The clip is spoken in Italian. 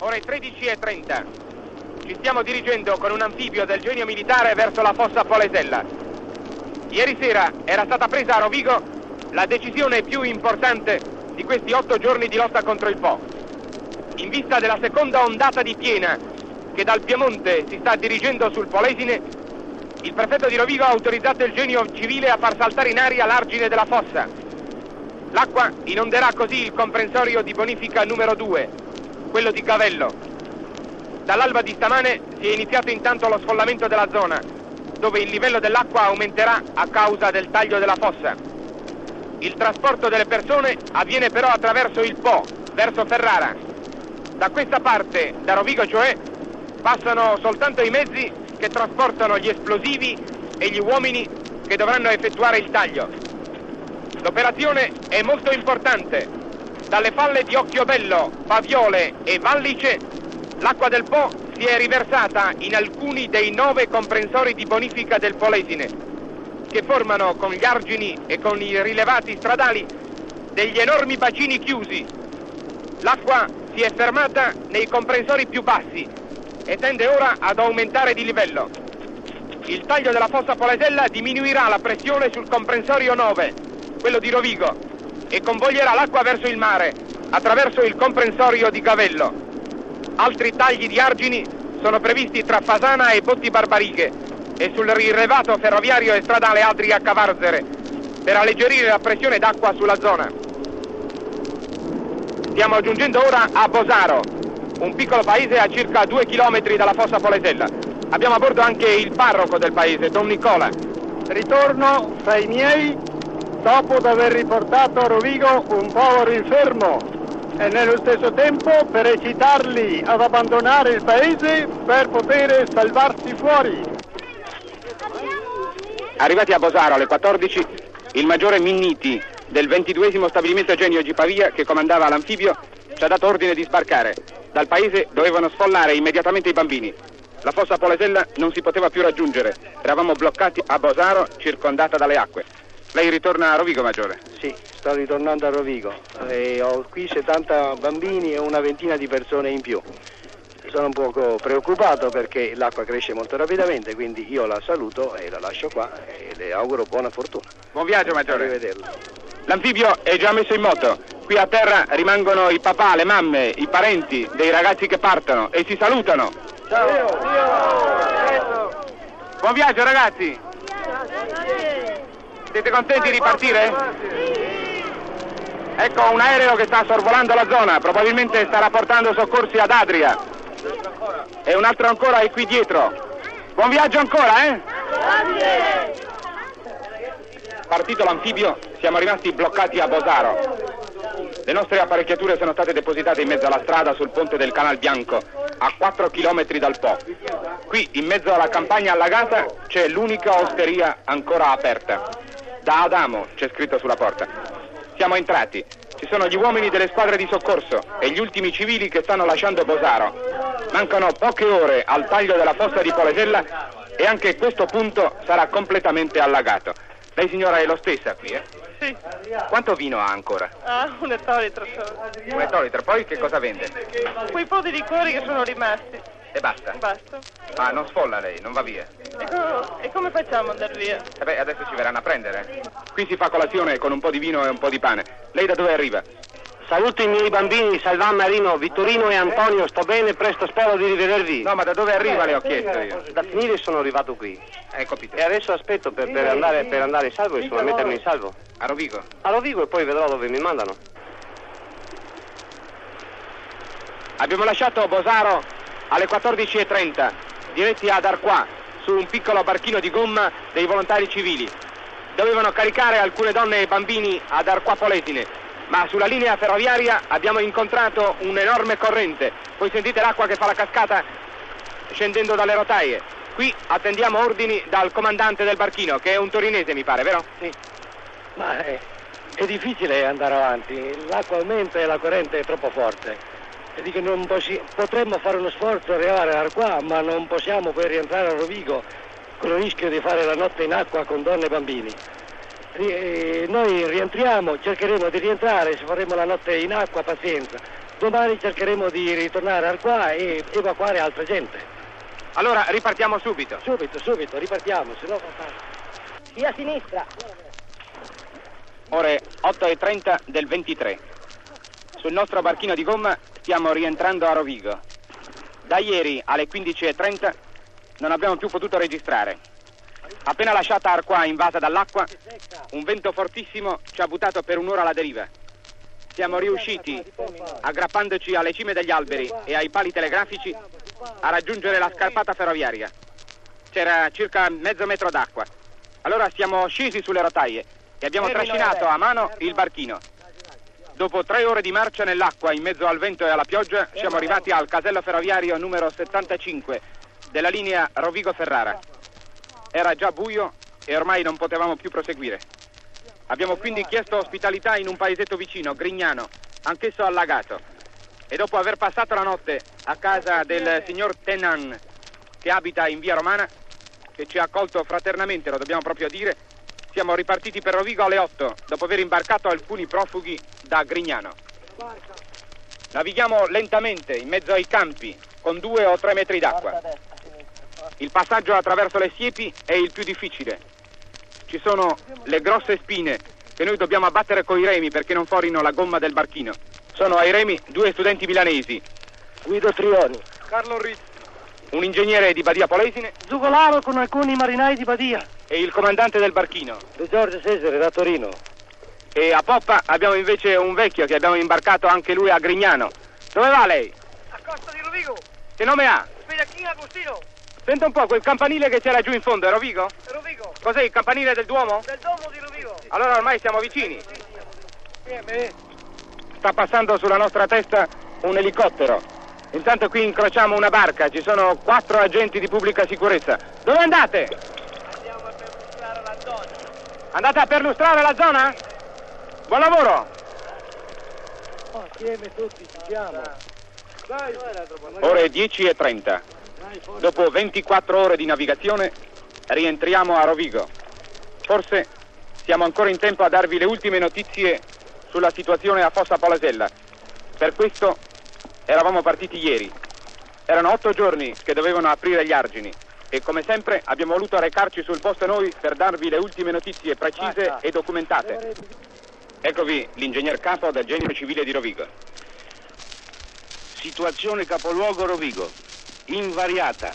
ore 13.30. Ci stiamo dirigendo con un anfibio del genio militare verso la fossa Polesella. Ieri sera era stata presa a Rovigo la decisione più importante di questi otto giorni di lotta contro il Po. In vista della seconda ondata di piena che dal Piemonte si sta dirigendo sul Polesine, il prefetto di Rovigo ha autorizzato il genio civile a far saltare in aria l'argine della fossa. L'acqua inonderà così il comprensorio di bonifica numero 2, quello di Gavello. Dall'alba di stamane si è iniziato intanto lo sfollamento della zona, dove il livello dell'acqua aumenterà a causa del taglio della fossa. Il trasporto delle persone avviene però attraverso il Po, verso Ferrara. Da questa parte, da Rovigo cioè, passano soltanto i mezzi che trasportano gli esplosivi e gli uomini che dovranno effettuare il taglio. L'operazione è molto importante. Dalle falle di Occhiobello, Paviole e Vallice, l'acqua del Po si è riversata in alcuni dei nove comprensori di bonifica del Polesine, che formano con gli argini e con i rilevati stradali degli enormi bacini chiusi. L'acqua si è fermata nei comprensori più bassi e tende ora ad aumentare di livello. Il taglio della fossa Polesella diminuirà la pressione sul comprensorio 9, quello di Rovigo, e convoglierà l'acqua verso il mare attraverso il comprensorio di Gavello. Altri tagli di argini sono previsti tra Fasana e Botti Barbarighe e sul rilevato ferroviario e stradale Adria Cavarzere per alleggerire la pressione d'acqua sulla zona. Stiamo giungendo ora a Bosaro, un piccolo paese a circa due chilometri dalla fossa Polesella. Abbiamo a bordo anche il parroco del paese, Don Nicola. Ritorno fra i miei dopo aver riportato a Rovigo un povero infermo e nello stesso tempo per ecitarli ad abbandonare il paese per poter salvarsi fuori. Arrivati a Bosaro alle 14, il maggiore Minniti del 22 stabilimento Genio di Pavia, che comandava l'anfibio, ci ha dato ordine di sbarcare. Dal paese dovevano sfollare immediatamente i bambini. La fossa Polesella non si poteva più raggiungere. Eravamo bloccati a Bosaro, circondata dalle acque. Lei ritorna a Rovigo, Maggiore? Sì, sto ritornando a Rovigo e ho qui 70 bambini e una ventina di persone in più. Sono un poco preoccupato perché l'acqua cresce molto rapidamente, quindi io la saluto e la lascio qua e le auguro buona fortuna. Buon viaggio, Maggiore. Arrivederla. L'anfibio è già messo in moto. Qui a terra rimangono i papà, le mamme, i parenti dei ragazzi che partono e si salutano. Buon viaggio, ragazzi. Siete contenti di partire? Ecco un aereo che sta sorvolando la zona, probabilmente starà portando soccorsi ad Adria. E un altro ancora è qui dietro. Buon viaggio ancora, eh? Partito l'anfibio, siamo rimasti bloccati a Bosaro. Le nostre apparecchiature sono state depositate in mezzo alla strada sul ponte del Canal Bianco, a 4 km dal Po. Qui, in mezzo alla campagna allagata, c'è l'unica osteria ancora aperta. Da Adamo c'è scritto sulla porta. Siamo entrati. Ci sono gli uomini delle squadre di soccorso e gli ultimi civili che stanno lasciando Bosaro. Mancano poche ore al taglio della fossa di Polesella e anche questo punto sarà completamente allagato. Lei signora è lo stessa qui, eh? Sì, Quanto vino ha ancora? ah, un ettolitro solo. Un ettolitro, poi che cosa vende? Quei po' di liquori che sono rimasti. E basta. Basta. Ah, non sfolla lei, non va via. E, co- e come facciamo ad andare via? E beh, adesso ci verranno a prendere. Qui si fa colazione con un po' di vino e un po' di pane. Lei da dove arriva? Saluto i miei bambini, Salvan Marino, Vittorino e Antonio, sto bene, presto spero di rivedervi. No, ma da dove arriva le ho chiesto io. Da finire sono arrivato qui Hai capito? e adesso aspetto per, per andare, per andare in salvo, insomma, mettermi in salvo. A Rovigo. A Rovigo e poi vedrò dove mi mandano. Abbiamo lasciato Bosaro alle 14.30, diretti ad Arquà, su un piccolo barchino di gomma dei volontari civili. Dovevano caricare alcune donne e bambini ad Arquà Polesine, ma sulla linea ferroviaria abbiamo incontrato un'enorme corrente. Voi sentite l'acqua che fa la cascata scendendo dalle rotaie. Qui attendiamo ordini dal comandante del barchino, che è un torinese mi pare, vero? Sì. Ma è, è difficile andare avanti, l'acqua aumenta e la corrente è troppo forte. E dico, non possi- potremmo fare uno sforzo arrivare a qua, ma non possiamo poi rientrare a Rovigo con il rischio di fare la notte in acqua con donne e bambini. Ri- eh, noi rientriamo, cercheremo di rientrare, se faremo la notte in acqua, pazienza. Domani cercheremo di ritornare al qua e evacuare altra gente. Allora ripartiamo subito. Subito, subito, ripartiamo, se no fa. Sì, a sinistra. Ore 8.30 del 23. Sul nostro barchino di gomma stiamo rientrando a Rovigo. Da ieri alle 15.30 non abbiamo più potuto registrare. Appena lasciata Arquà invasa dall'acqua, un vento fortissimo ci ha buttato per un'ora alla deriva. Siamo riusciti, aggrappandoci alle cime degli alberi e ai pali telegrafici, a raggiungere la scarpata ferroviaria. C'era circa mezzo metro d'acqua. Allora siamo scesi sulle rotaie e abbiamo trascinato a mano il barchino. Dopo tre ore di marcia nell'acqua in mezzo al vento e alla pioggia, siamo arrivati al casello ferroviario numero 75 della linea Rovigo-Ferrara. Era già buio e ormai non potevamo più proseguire. Abbiamo quindi chiesto ospitalità in un paesetto vicino, Grignano, anch'esso allagato. E dopo aver passato la notte a casa del signor Tenan, che abita in via Romana, che ci ha accolto fraternamente, lo dobbiamo proprio dire, siamo ripartiti per Rovigo alle 8, dopo aver imbarcato alcuni profughi da Grignano. Navighiamo lentamente in mezzo ai campi, con due o tre metri d'acqua. Il passaggio attraverso le siepi è il più difficile. Ci sono le grosse spine che noi dobbiamo abbattere coi remi perché non forino la gomma del barchino. Sono ai remi due studenti milanesi, Guido Trioni. Carlo Rizzi, un ingegnere di Badia Polesine Zugolaro con alcuni marinai di Badia. e il comandante del barchino. Di Giorgio Cesare da Torino. E a poppa abbiamo invece un vecchio che abbiamo imbarcato anche lui a Grignano. Dove va lei? A Costa di Rovigo. Che nome ha? Spedacchino Agostino. Senta un po', quel campanile che c'era giù in fondo, è Rovigo? Rovigo. Cos'è, il campanile del Duomo? Del domo di Rovigo. Allora ormai siamo vicini. Sta passando sulla nostra testa un elicottero. Intanto qui incrociamo una barca, ci sono quattro agenti di pubblica sicurezza. Dove andate? Andiamo a perlustrare la zona. Andate a perlustrare la zona? Buon lavoro! Assieme tutti ci siamo. Ore 10 e 30. Dopo 24 ore di navigazione rientriamo a Rovigo. Forse siamo ancora in tempo a darvi le ultime notizie sulla situazione a Fossa Polasella. Per questo eravamo partiti ieri. Erano otto giorni che dovevano aprire gli argini e come sempre abbiamo voluto recarci sul posto noi per darvi le ultime notizie precise e documentate. Eccovi l'ingegner capo del genio civile di Rovigo. Situazione capoluogo Rovigo. Invariata.